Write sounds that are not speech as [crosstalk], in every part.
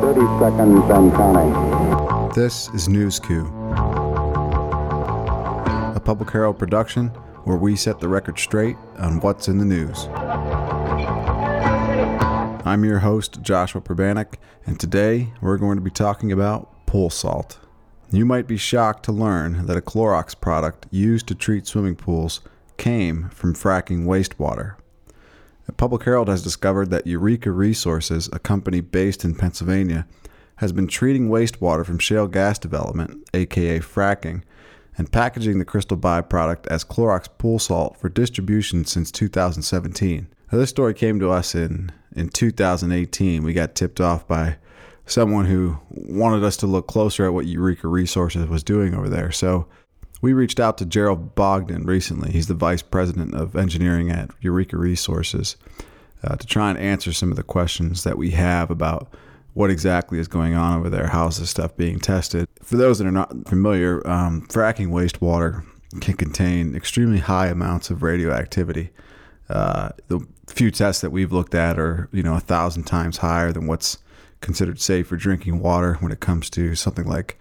30 seconds and counting. This is newsCOUP, a Public Herald production where we set the record straight on what's in the news. I'm your host, Joshua Pribanic, and today we're going to be talking about pool salt. You might be shocked to learn that a Clorox product used to treat swimming pools came from fracking wastewater. Public Herald has discovered that Eureka Resources, a company based in Pennsylvania, has been treating wastewater from shale gas development, aka fracking, and packaging the crystal byproduct as Clorox pool salt for distribution since 2017. Now, this story came to us in, in 2018. We got tipped off by someone who wanted us to look closer at what Eureka Resources was doing over there. So we reached out to Jerel Bogdan recently. He's the vice president of engineering at Eureka Resources uh, to try and answer some of the questions that we have about what exactly is going on over there. How's this stuff being tested? For those that are not familiar, um, fracking wastewater can contain extremely high amounts of radioactivity. Uh, the few tests that we've looked at are, you know, a thousand times higher than what's considered safe for drinking water when it comes to something like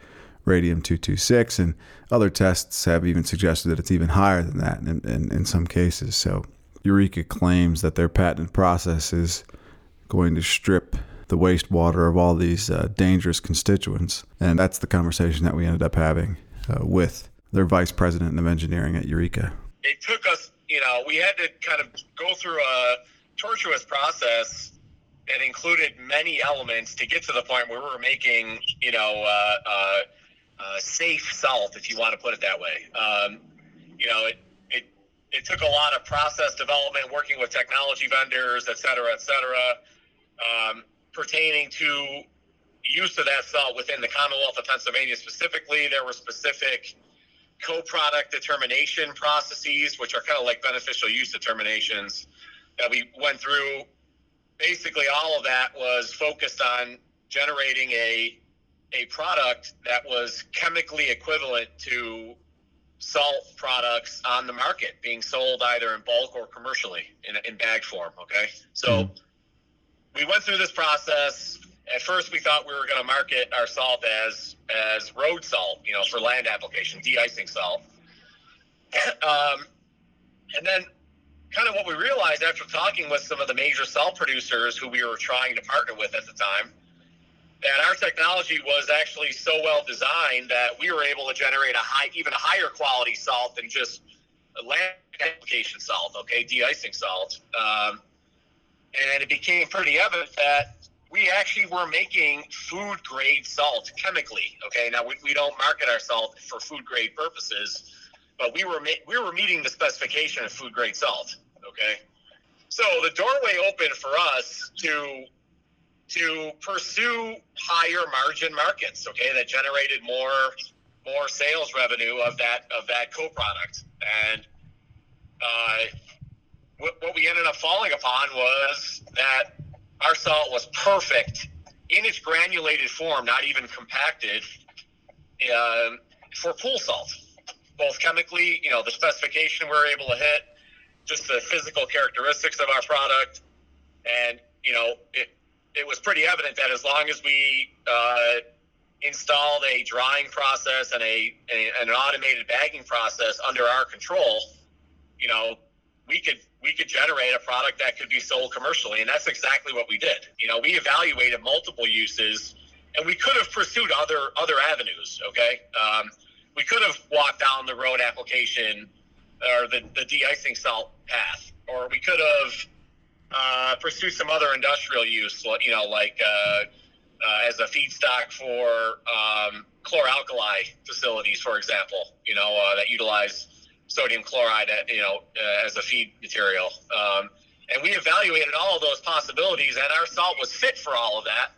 radium 226, and other tests have even suggested that it's even higher than that in, in, in some cases. So, Eureka claims that their patent process is going to strip the wastewater of all these uh, dangerous constituents. And that's the conversation that we ended up having uh, with their vice president of engineering at Eureka. It took us, you know, we had to kind of go through a tortuous process that included many elements to get to the point where we were making, you know, uh, uh safe salt, if you want to put it that way. Um, you know, it, it it took a lot of process development, working with technology vendors, et cetera, et cetera, um, pertaining to use of that salt within the Commonwealth of Pennsylvania specifically. There were specific co-product determination processes, which are kind of like beneficial use determinations that we went through. Basically, all of that was focused on generating a a product that was chemically equivalent to salt products on the market being sold either in bulk or commercially in, in bag form. Okay. So mm. we went through this process. At first, we thought we were going to market our salt as as road salt, you know, for land application, de-icing salt. [clears throat] um, and then, kind of what we realized after talking with some of the major salt producers who we were trying to partner with at the time that our technology was actually so well designed that we were able to generate a high, even a higher quality salt than just land application salt, okay, de-icing salt. Um, and it became pretty evident that we actually were making food grade salt chemically. Okay, now we, we don't market our salt for food grade purposes, but we were ma- we were meeting the specification of food grade salt. Okay, so the doorway opened for us to to pursue higher margin markets, okay, that generated more more sales revenue of that of that co-product. And uh, what, what we ended up falling upon was that our salt was perfect in its granulated form, not even compacted, uh, for pool salt. Both chemically, you know, the specification we're able to hit, just the physical characteristics of our product, and you know, it, it was pretty evident that as long as we uh, installed a drying process and a, a, an automated bagging process under our control, you know, we could we could generate a product that could be sold commercially, and that's exactly what we did. You know, we evaluated multiple uses, and we could have pursued other other avenues. Okay, um, we could have walked down the road application or the the de-icing salt path, or we could have uh, pursue some other industrial use, you know, like uh, uh, as a feedstock for um, chloralkali facilities, for example, you know, uh, that utilize sodium chloride, at, you know, uh, as a feed material. Um, and we evaluated all of those possibilities, and our salt was fit for all of that.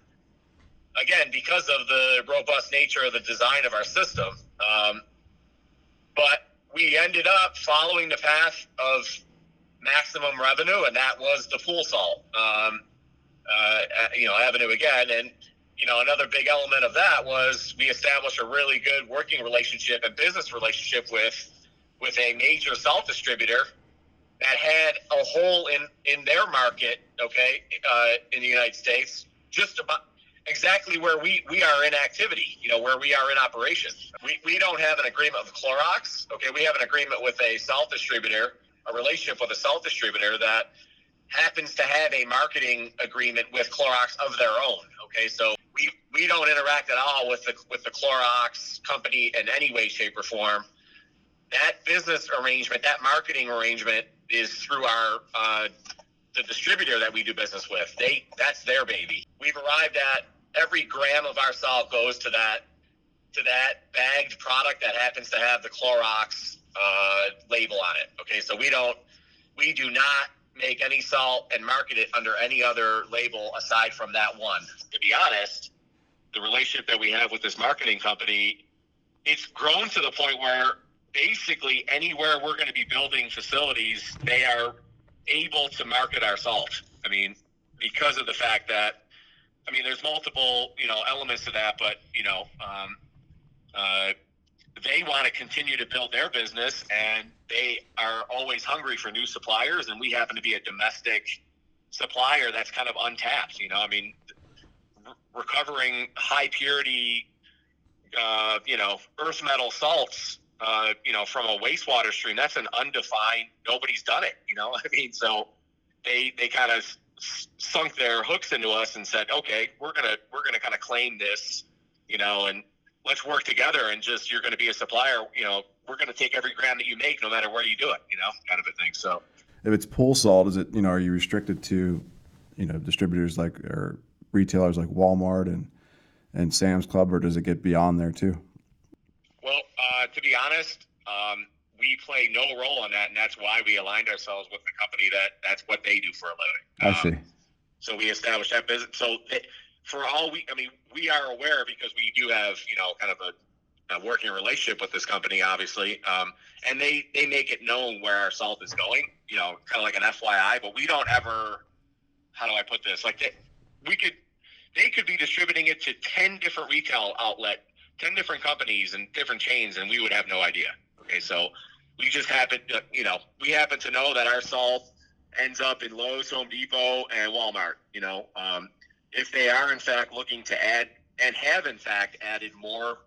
Again, because of the robust nature of the design of our system. Um, but we ended up following the path of maximum revenue, and that was the pool salt, um, uh, you know, avenue again. And you know, another big element of that was we established a really good working relationship and business relationship with with a major salt distributor that had a hole in in their market, okay, uh, in the United States, just about. exactly where we, we are in activity, you know, where we are in operation. We, we don't have an agreement with Clorox. Okay, we have an agreement with a salt distributor, a relationship with a salt distributor that happens to have a marketing agreement with Clorox of their own. Okay, so we, we don't interact at all with the with the Clorox company in any way, shape, or form. That business arrangement, that marketing arrangement, is through our uh, the distributor that we do business with. They that's their baby. We've arrived at every gram of our salt goes to that to that bagged product that happens to have the Clorox uh, label on it. Okay, so we don't we do not make any salt and market it under any other label aside from that one. To be honest, the relationship that we have with this marketing company, it's grown to the point where basically anywhere we're going to be building facilities, they are able to market our salt. I mean, because of the fact that, I mean, there's multiple, you know, elements to that, but, you know, um, uh, they want to continue to build their business and they are always hungry for new suppliers. And we happen to be a domestic supplier that's kind of untapped. You know, I mean, re- recovering high purity, uh, you know, earth metal salts, uh, you know, from a wastewater stream, that's an undefined, nobody's done it, you know, [laughs] I mean, so they, they kind of sunk their hooks into us and said, okay, we're going to, we're going to kind of claim this, you know, and let's work together and just, you're going to be a supplier, you know, we're going to take every gram that you make, no matter where you do it, you know, kind of a thing. So If it's pool salt, is it you know are you restricted to you know distributors like or retailers like Walmart and and Sam's Club, or does it get beyond there too? Well, uh, to be honest, um, we play no role in that, and that's why we aligned ourselves with the company that that's what they do for a living. I Um, see. So we established that business. So it, for all we, I mean, we are aware because we do have, you know, kind of a, a working relationship with this company, obviously, um, and they they make it known where our salt is going, you know, kind of like an FYI. But we don't ever, how do I put this? Like they, we could, they could be distributing it to ten different retail outlet, ten different companies and different chains, and we would have no idea. Okay, so we just happen, to, you know, we happen to know that our salt ends up in Lowe's, Home Depot, and Walmart. You know, um, if they are in fact looking to add and have in fact added more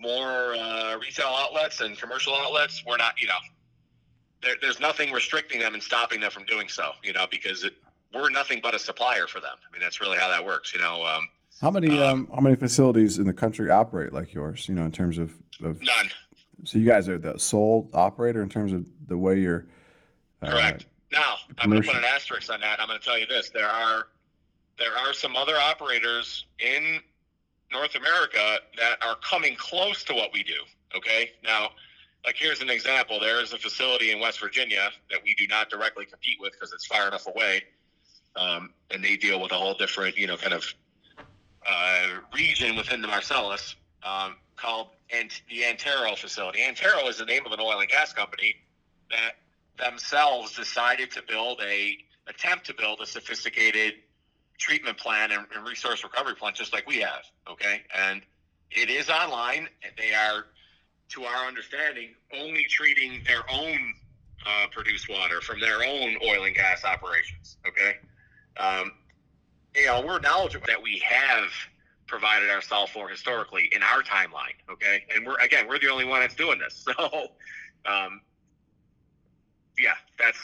more uh, retail outlets and commercial outlets, we're not, you know, there, there's nothing restricting them and stopping them from doing so. You know, because it, we're nothing but a supplier for them. I mean, that's really how that works. You know, um, How many um, how many facilities in the country operate like yours? You know, in terms of, of none. so you guys are the sole operator in terms of the way you're uh, Correct. Now, I'm going to put an asterisk on that. I'm going to tell you this: there are there are some other operators in North America that are coming close to what we do. Okay, now, like here's an example: there is a facility in West Virginia that we do not directly compete with because it's far enough away, um, and they deal with a whole different, you know, kind of uh, region within the Marcellus um, called Ant- the Antero facility. Antero is the name of an oil and gas company that themselves decided to build a attempt to build a sophisticated treatment plan and, and resource recovery plan just like we have okay? And it is online they are to our understanding only treating their own uh, produced water from their own oil and gas operations okay? Um, you know we're knowledgeable that we have provided ourselves for historically in our timeline okay? And we're again we're the only one that's doing this [laughs] so um, yeah, that's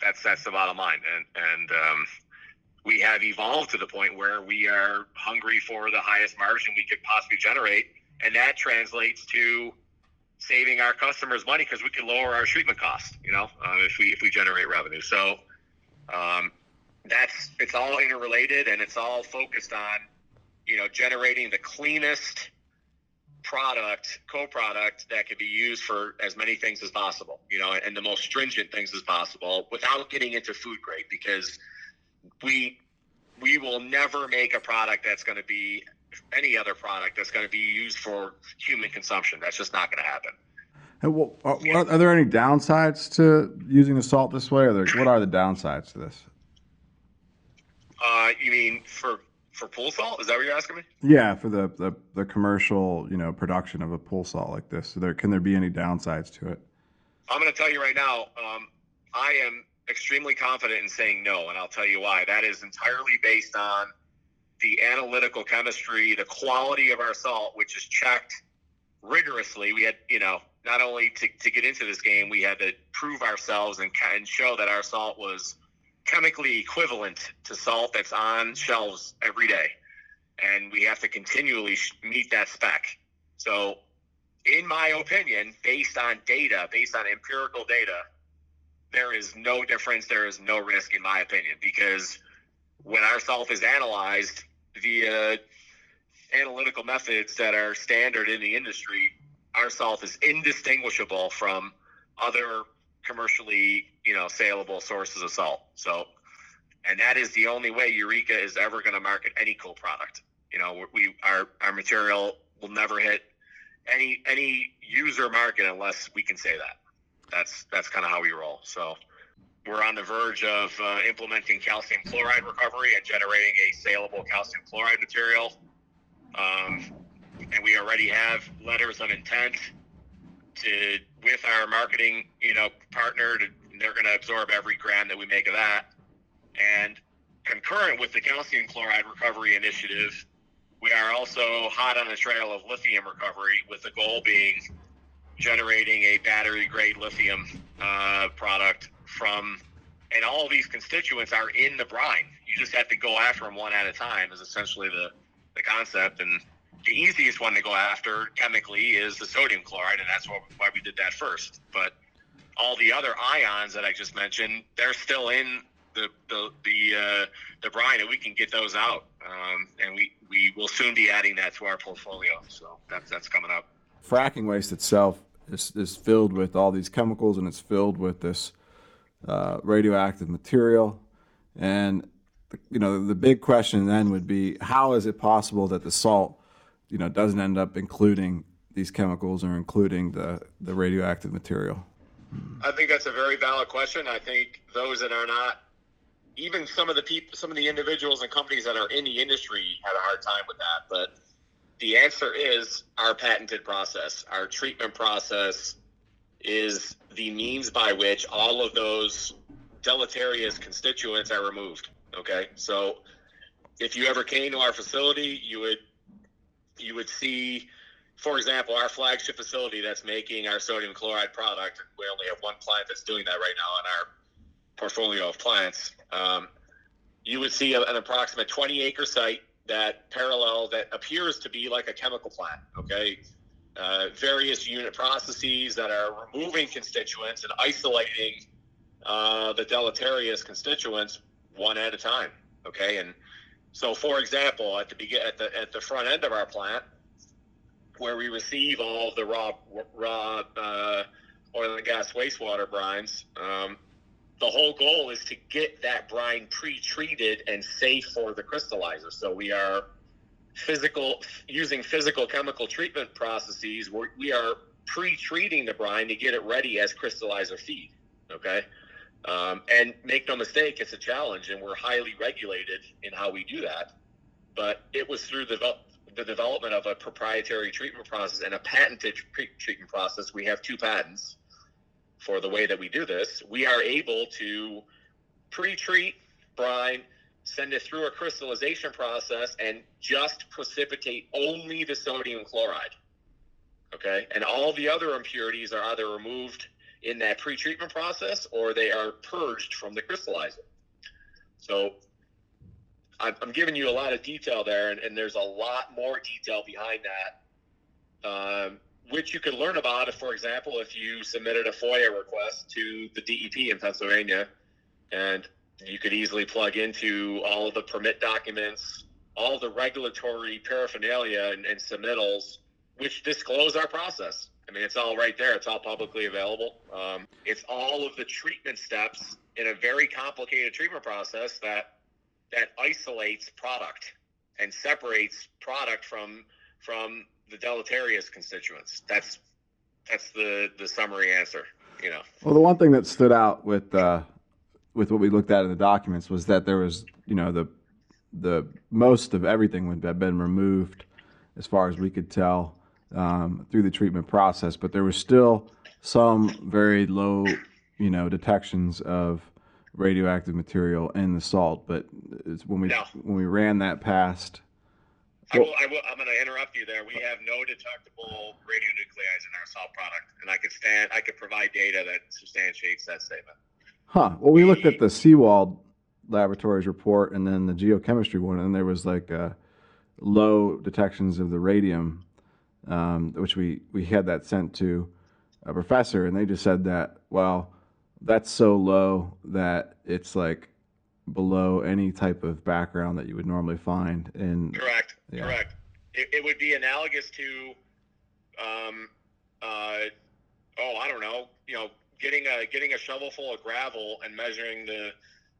that's that's the bottom line, and and um, we have evolved to the point where we are hungry for the highest margin we could possibly generate, and that translates to saving our customers money because we can lower our treatment costs. You know, uh, if we if we generate revenue, so um, that's it's all interrelated, and it's all focused on you know generating the cleanest product, co-product that can be used for as many things as possible, you know, and the most stringent things as possible without getting into food grade because we we will never make a product that's going to be any other product that's going to be used for human consumption. That's just not going to happen. And well, are, are are there any downsides to using the salt this way? Or there, what are the downsides to this? Uh, you mean for for pool salt? Is that what you're asking me? Yeah, for the, the, the commercial, you know, production of a pool salt like this, so there can there be any downsides to it? I'm going to tell you right now. Um, I am extremely confident in saying no, and I'll tell you why. That is entirely based on the analytical chemistry, the quality of our salt, which is checked rigorously. We had, you know, not only to, to get into this game, we had to prove ourselves and, and show that our salt was chemically equivalent to salt that's on shelves every day. And we have to continually meet that spec. So, in my opinion, based on data, based on empirical data, there is no difference. There is no risk, in my opinion, because when our salt is analyzed via analytical methods that are standard in the industry, our salt is indistinguishable from other commercially, you know, saleable sources of salt. So, and that is the only way Eureka is ever going to market any cool product. You know, we our our material will never hit any any user market unless we can say that. That's that's kind of how we roll. So we're on the verge of uh, implementing calcium chloride recovery and generating a saleable calcium chloride material. Um, and we already have letters of intent to with our marketing, you know, partner. To, they're going to absorb every gram that we make of that. And concurrent with the calcium chloride recovery initiative, we are also hot on the trail of lithium recovery, with the goal being generating a battery grade lithium uh, product from, and all these constituents are in the brine. You just have to go after them one at a time, is essentially the, the concept. And the easiest one to go after chemically is the sodium chloride, and that's what, why we did that first. But all the other ions that I just mentioned, they're still in the the the, uh, the brine, and we can get those out. Um, and we we will soon be adding that to our portfolio. So that's that's coming up. Fracking waste itself is, is filled with all these chemicals, and it's filled with this uh, radioactive material. And you know, the big question then would be, how is it possible that the salt you know doesn't end up including these chemicals or including the the radioactive material? I think that's a very valid question. I think those that are not, even some of the people, some of the individuals and companies that are in the industry had a hard time with that. But the answer is our patented process. Our treatment process is the means by which all of those deleterious constituents are removed. Okay, so if you ever came to our facility, you would you would see, for example, our flagship facility that's making our sodium chloride product. We only have one plant that's doing that right now in our portfolio of plants. Um, you would see a, an approximate 20 acre site that parallel that appears to be like a chemical plant. Okay. Uh, various unit processes that are removing constituents and isolating uh, the deleterious constituents one at a time. Okay, and so, for example, at the begin at the at the front end of our plant, where we receive all the raw raw uh, oil and gas wastewater brines, um, the whole goal is to get that brine pre-treated and safe for the crystallizer. So we are physical using physical chemical treatment processes. We're, we are pre-treating the brine to get it ready as crystallizer feed. Okay. Um, and make no mistake, it's a challenge, and we're highly regulated in how we do that. But it was through the, the development of a proprietary treatment process and a patented treatment process. We have two patents for the way that we do this. We are able to pre treat brine, send it through a crystallization process, and just precipitate only the sodium chloride. Okay. And all the other impurities are either removed in that pre-treatment process or they are purged from the crystallizer. So I'm giving you a lot of detail there, and, and there's a lot more detail behind that, um, which you can learn about, if, for example, if you submitted a FOIA request to the DEP in Pennsylvania, and you could easily plug into all of the permit documents, all the regulatory paraphernalia and, and submittals, which disclose our process. I mean, it's all right there. It's all publicly available. Um, it's all of the treatment steps in a very complicated treatment process that that isolates product and separates product from from the deleterious constituents. That's that's the the summary answer. You know. Well, the one thing that stood out with uh, with what we looked at in the documents was that there was, you know, the the most of everything would have been removed, as far as we could tell um, through the treatment process, but there was still some very low, you know, detections of radioactive material in the salt, but it's when we No. when we ran that past. I will, I will, I'm going to interrupt you there. We have no detectable radionuclides in our salt product, and I could stand, I could provide data that substantiates that statement. Huh. Well, we looked at the Seawald Laboratories report and then the geochemistry one, and there was like uh, low detections of the radium, um, which we we had that sent to a professor, and they just said that well, that's so low that it's like below any type of background that you would normally find in. Correct. Yeah. Correct. It, it would be analogous to, um, uh, oh, I don't know, you know, getting a getting a shovel full of gravel and measuring the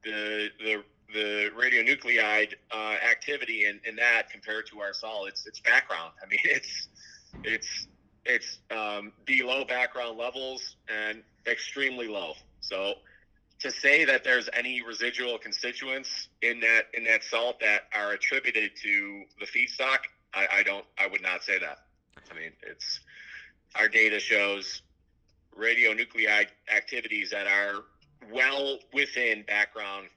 the the the radionuclide uh, activity in, in that compared to our salt. It's it's background. I mean, [laughs] it's it's it's um, below background levels and extremely low. So to say that there's any residual constituents in that in that salt that are attributed to the feedstock, I, I don't I would not say that. I mean, it's our data shows radionuclide activities that are well within background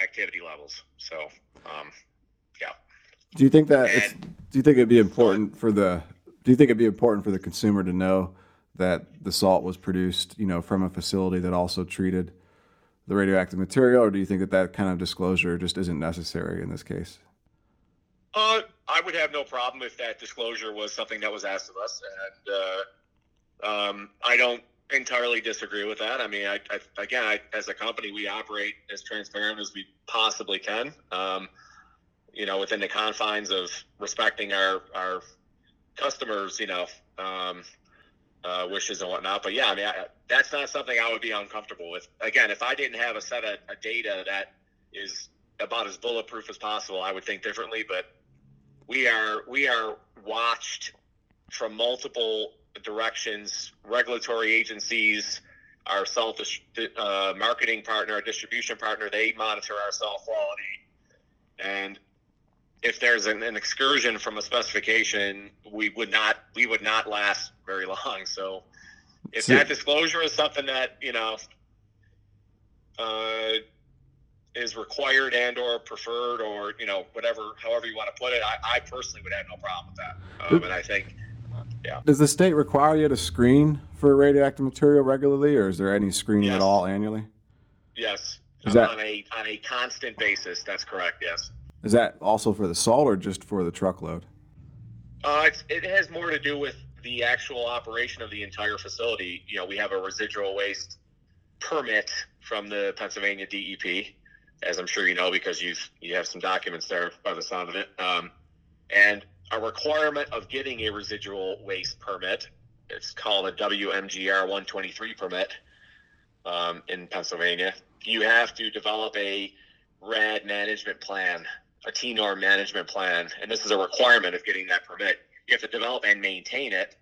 activity levels. So, um, yeah. Do you think that it's, And- do you think it'd be important for the do you think it'd be important for the consumer to know that the salt was produced, you know, from a facility that also treated the radioactive material, or do you think that that kind of disclosure just isn't necessary in this case? Uh, I would have no problem if that disclosure was something that was asked of us, and uh, um, I don't entirely disagree with that. I mean, I, I again, I, as a company, we operate as transparent as we possibly can. Um, you know, within the confines of respecting our our customers, you know, um, uh, wishes and whatnot. But yeah, I mean, I, that's not something I would be uncomfortable with. Again, if I didn't have a set of, of data that is about as bulletproof as possible, I would think differently. But we are we are watched from multiple directions, regulatory agencies, our dis- uh, marketing partner, our distribution partner, they monitor our salt quality. And if there's an, an excursion from a specification, we would not we would not last very long. So if So- that disclosure is something that you know uh, is required and or preferred or you know whatever however you want to put it, I, I personally would have no problem with that. Um, and I think Yeah. Does the state require you to screen for radioactive material regularly, or is there any screening at all annually? yes, Is that- on a on a constant basis. That's correct. Yes. Is that also for the salt or just for the truckload? Uh, it has more to do with the actual operation of the entire facility. You know, we have a residual waste permit from the Pennsylvania DEP, as I'm sure you know because you've you have some documents there by the sound of it. Um, and a requirement of getting a residual waste permit. It's called a WMGR 123 permit um, in Pennsylvania. You have to develop a RAD management plan, a TNR management plan, and this is a requirement of getting that permit. You have to develop and maintain it.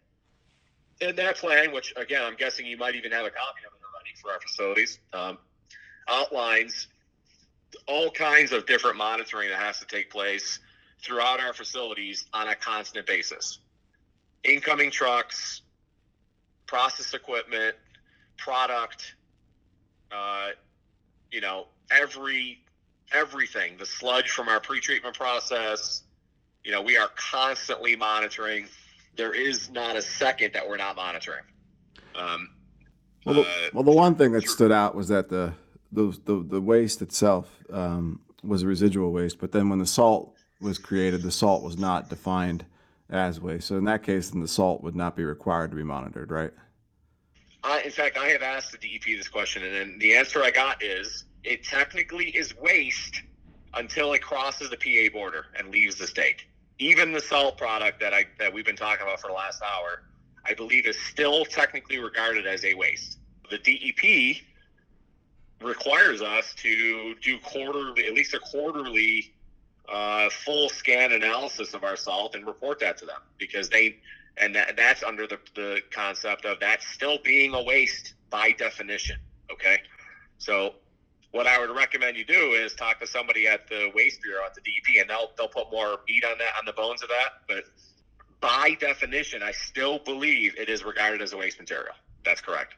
And that plan, which again, I'm guessing you might even have a copy of it already for our facilities, um, outlines all kinds of different monitoring that has to take place throughout our facilities on a constant basis. Incoming trucks, process equipment, product, uh, you know, every everything, the sludge from our pretreatment process, you know, we are constantly monitoring. There is not a second that we're not monitoring. Um, Well, the, uh, well, the one thing that stood out was that the the the, the waste itself um, was a residual waste, but then when the salt was created, the salt was not defined as waste. So in that case, then the salt would not be required to be monitored, right? I, in fact, I have asked the DEP this question, and then the answer I got is it technically is waste until it crosses the PA border and leaves the state. Even the salt product that I that we've been talking about for the last hour, I believe, is still technically regarded as a waste. The DEP requires us to do quarterly, at least a quarterly, uh, full scan analysis of our salt and report that to them because they and that, that's under the, the concept of that still being a waste by definition. Okay, so what I would recommend you do is talk to somebody at the Waste Bureau at the DEP, and they'll they'll put more meat on that on the bones of that. But by definition, I still believe it is regarded as a waste material. That's correct.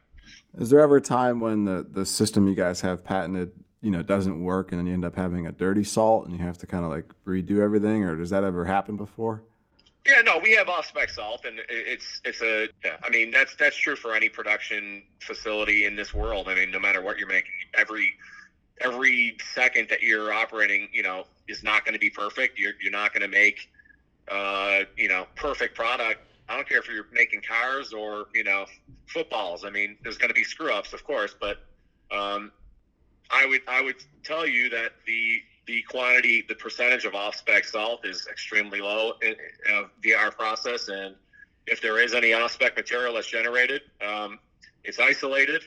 Is there ever a time when the, the system you guys have patented, you know, doesn't work and then you end up having a dirty salt and you have to kind of like redo everything or does that ever happen before? Yeah, no, we have off spec salt, and it's it's a. Yeah, I mean that's that's true for any production facility in this world. I mean, no matter what you're making, every every second that you're operating, you know, is not going to be perfect. You're you're not going to make, uh, you know, perfect product. I don't care if you're making cars or you know footballs. I mean, there's going to be screw ups, of course, but um, I would I would tell you that the the quantity, the percentage of off-spec salt is extremely low in, uh, via our process. And if there is any off-spec material that's generated, um, it's isolated.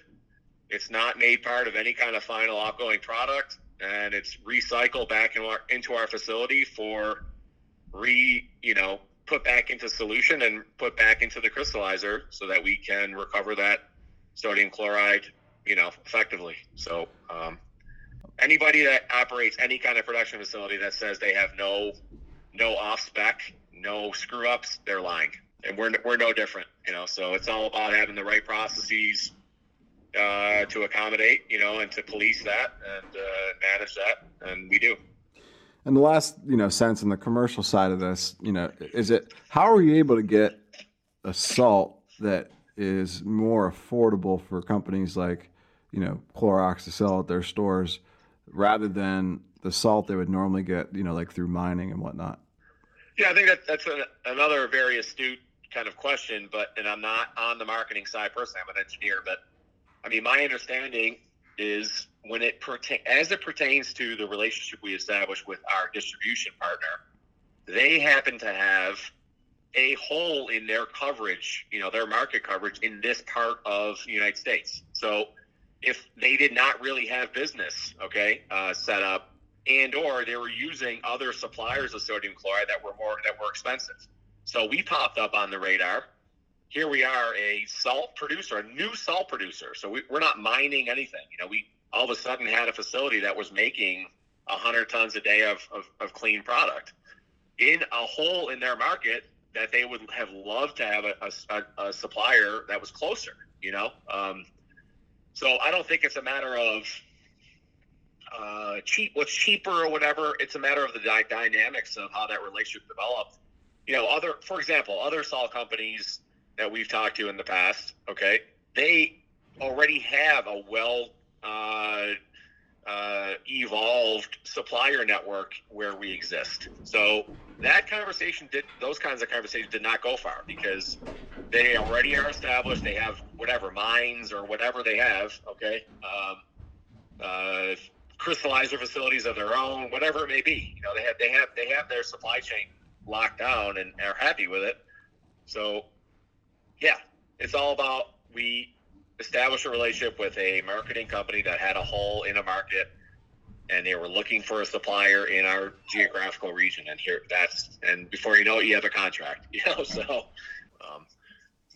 It's not made part of any kind of final outgoing product, and it's recycled back in our, into our facility for re, you know, put back into solution and put back into the crystallizer so that we can recover that sodium chloride, you know, effectively. So, um, anybody that operates any kind of production facility that says they have no no off spec, no screw ups, they're lying. And we're we're no different, you know. So it's all about having the right processes uh, to accommodate, you know, and to police that and uh, manage that, and we do. And the last, you know, sense in the commercial side of this, you know, is it how are you able to get a salt that is more affordable for companies like, you know, Clorox to sell at their stores rather than the salt they would normally get, you know, like through mining and whatnot? Yeah, I think that that's a, another very astute kind of question. But and I'm not on the marketing side personally. I'm an engineer, but I mean, my understanding is when it pertain as it pertains to the relationship we established with our distribution partner, they happen to have a hole in their coverage, you know, their market coverage in this part of the United States. So if they did not really have business, okay, uh, set up, and or they were using other suppliers of sodium chloride that were more that were expensive. So we popped up on the radar. Here we are, a salt producer, a new salt producer. So we, we're not mining anything. You know, we all of a sudden had a facility that was making 100 tons a day of, of, of clean product in a hole in their market that they would have loved to have a, a, a supplier that was closer, you know? Um, so I don't think it's a matter of uh, cheap, what's cheaper or whatever. It's a matter of the dy- dynamics of how that relationship developed. You know, other, for example, other salt companies that we've talked to in the past, okay, they already have a well uh, uh, evolved supplier network where we exist. So that conversation did those kinds of conversations did not go far because they already are established. They have whatever mines or whatever they have. Okay, um, uh, crystallizer facilities of their own, whatever it may be. You know, they have they have they have their supply chain locked down and are happy with it. So, yeah, it's all about we establish a relationship with a marketing company that had a hole in a market and they were looking for a supplier in our geographical region and here that's and before you know it you have a contract [laughs] you know so um,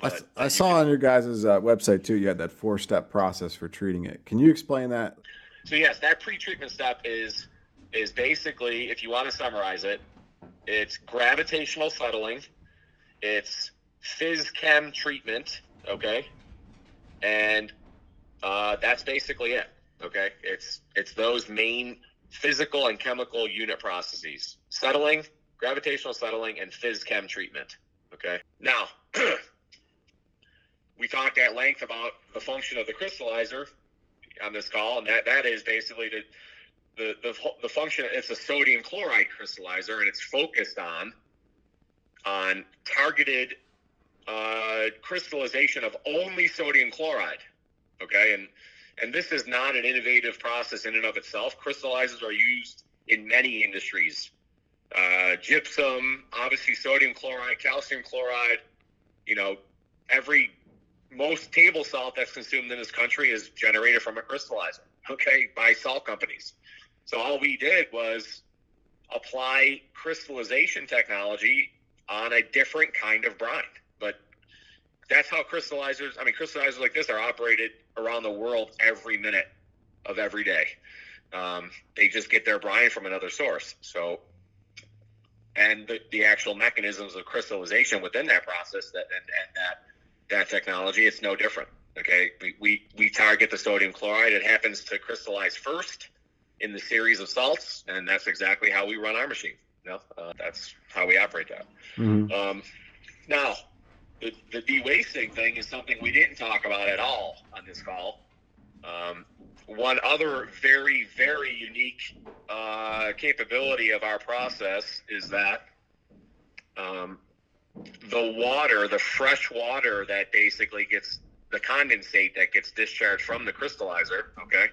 I, I saw on your guys' uh, website too you had that four step process for treating it. Can you explain that? So yes that pre-treatment step is is basically if you want to summarize it it's gravitational settling it's phys chem treatment okay and uh, that's basically it Okay, it's it's those main physical and chemical unit processes: settling, gravitational settling, and phys chem treatment. Okay, now [clears throat] we talked at length about the function of the crystallizer on this call, and that that is basically the the, the, the function it's a sodium chloride crystallizer and it's focused on on targeted uh, crystallization of only sodium chloride okay and and this is not an innovative process in and of itself. Crystallizers are used in many industries. Uh, gypsum, obviously sodium chloride, calcium chloride. You know, every most table salt that's consumed in this country is generated from a crystallizer. Okay, by salt companies. So all we did was apply crystallization technology on a different kind of brine. That's how crystallizers, I mean, crystallizers like this are operated around the world every minute of every day. Um, they just get their brine from another source. So, and the, the actual mechanisms of crystallization within that process that and, and that that technology, it's no different. Okay, we, we, we target the sodium chloride. It happens to crystallize first in the series of salts, and that's exactly how we run our machine. You know, uh, that's how we operate that. Mm-hmm. Um, now, the, the de-wasting thing is something we didn't talk about at all on this call. Um, one other very, very unique uh, capability of our process is that um, the water, the fresh water that basically gets the condensate that gets discharged from the crystallizer, okay?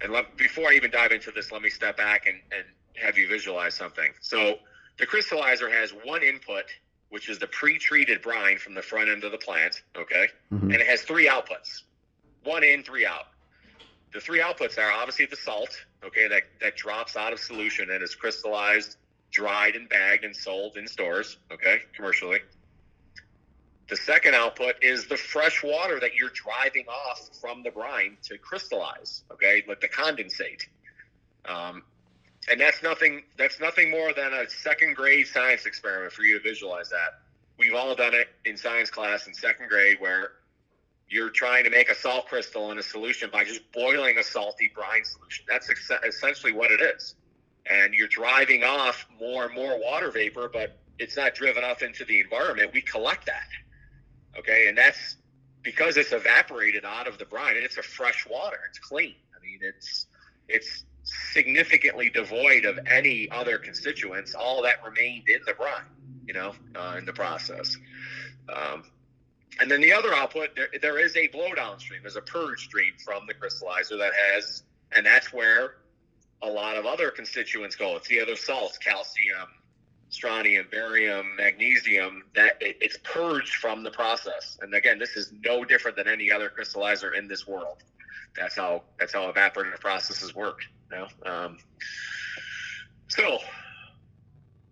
And let, before I even dive into this, let me step back and, and have you visualize something. So the crystallizer has one input, which is the pre-treated brine from the front end of the plant, okay? Mhm. And it has three outputs, one in, three out. The three outputs are obviously the salt, okay, that, that drops out of solution and is crystallized, dried and bagged and sold in stores, okay, commercially. The second output is the fresh water that you're driving off from the brine to crystallize, okay, like the condensate. Um, and that's nothing that's nothing more than a second grade science experiment for you to visualize that. We've all done it in science class in second grade where you're trying to make a salt crystal in a solution by just boiling a salty brine solution. That's ex- essentially what it is. And you're driving off more and more water vapor, but it's not driven off into the environment. We collect that. Okay. And that's because it's evaporated out of the brine and it's a fresh water. It's clean. I mean, it's, it's significantly devoid of any other constituents, all that remained in the brine, you know, uh, in the process. Um, and then the other output, there, there is a blowdown stream. There's a purge stream from the crystallizer that has, and that's where a lot of other constituents go. It's the other salts, calcium, strontium, barium, magnesium, that it, it's purged from the process. And again, this is no different than any other crystallizer in this world. That's how that's how evaporative processes work. Know? um, so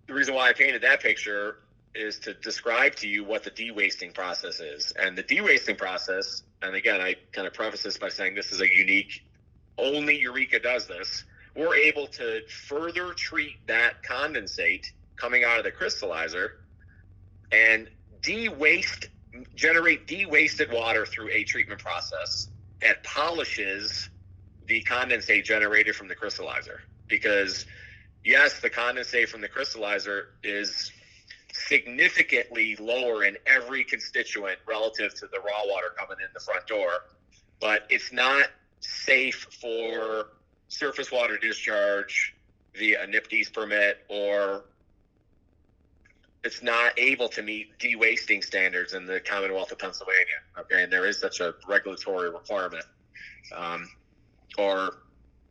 the reason why I painted that picture is to describe to you what the de-wasting process is. And the de-wasting process, and again, I kind of preface this by saying this is a unique, only Eureka does this. We're able to further treat that condensate coming out of the crystallizer and de-waste, generate de-wasted water through a treatment process that polishes the condensate generated from the crystallizer. Because yes, the condensate from the crystallizer is significantly lower in every constituent relative to the raw water coming in the front door, but it's not safe for surface water discharge via a NPDES permit or it's not able to meet de-wasting standards in the Commonwealth of Pennsylvania. Okay, and there is such a regulatory requirement um, or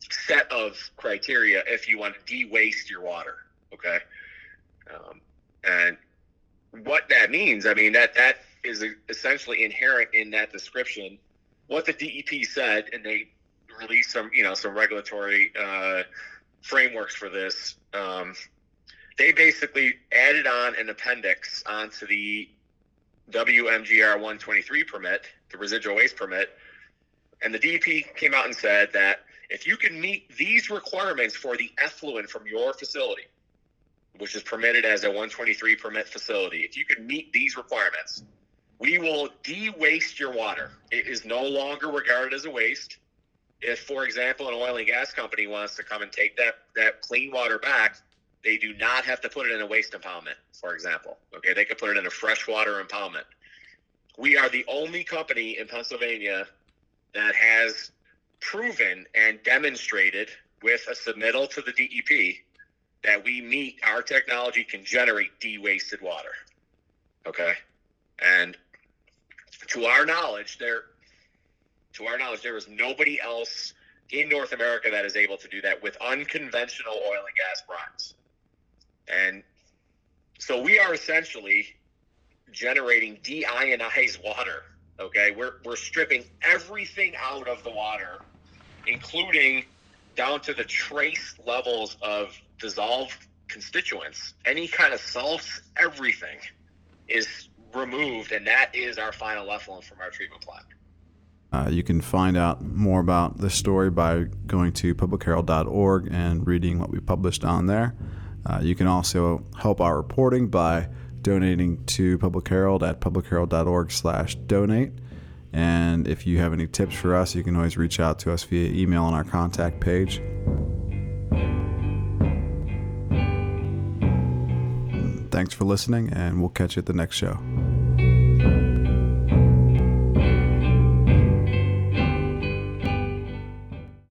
set of criteria if you want to de-waste your water. Okay, um, and what that means, I mean that that is essentially inherent in that description. What the DEP said, and they released some, you know, some regulatory uh, frameworks for this. Um, they basically added on an appendix onto the WMGR 123 permit, the residual waste permit, and the DEP came out and said that if you can meet these requirements for the effluent from your facility, which is permitted as a 123 permit facility, if you can meet these requirements, we will de-waste your water. It is no longer regarded as a waste. If, for example, an oil and gas company wants to come and take that that clean water back, they do not have to put it in a waste impoundment, for example. Okay, they could put it in a freshwater impoundment. We are the only company in Pennsylvania that has proven and demonstrated with a submittal to the DEP that we meet our technology can generate de-wasted water. Okay, and to our knowledge, there, to our knowledge, there is nobody else in North America that is able to do that with unconventional oil and gas brines. And so we are essentially generating deionized water. Okay, we're we're stripping everything out of the water, including down to the trace levels of dissolved constituents. Any kind of salts, everything is removed, and that is our final effluent from our treatment plant. Uh, you can find out more about this story by going to publicherald.org and reading what we published on there. Uh, you can also help our reporting by donating to Public Herald at publicherald.org slash donate. And if you have any tips for us, you can always reach out to us via email on our contact page. Thanks for listening, and we'll catch you at the next show.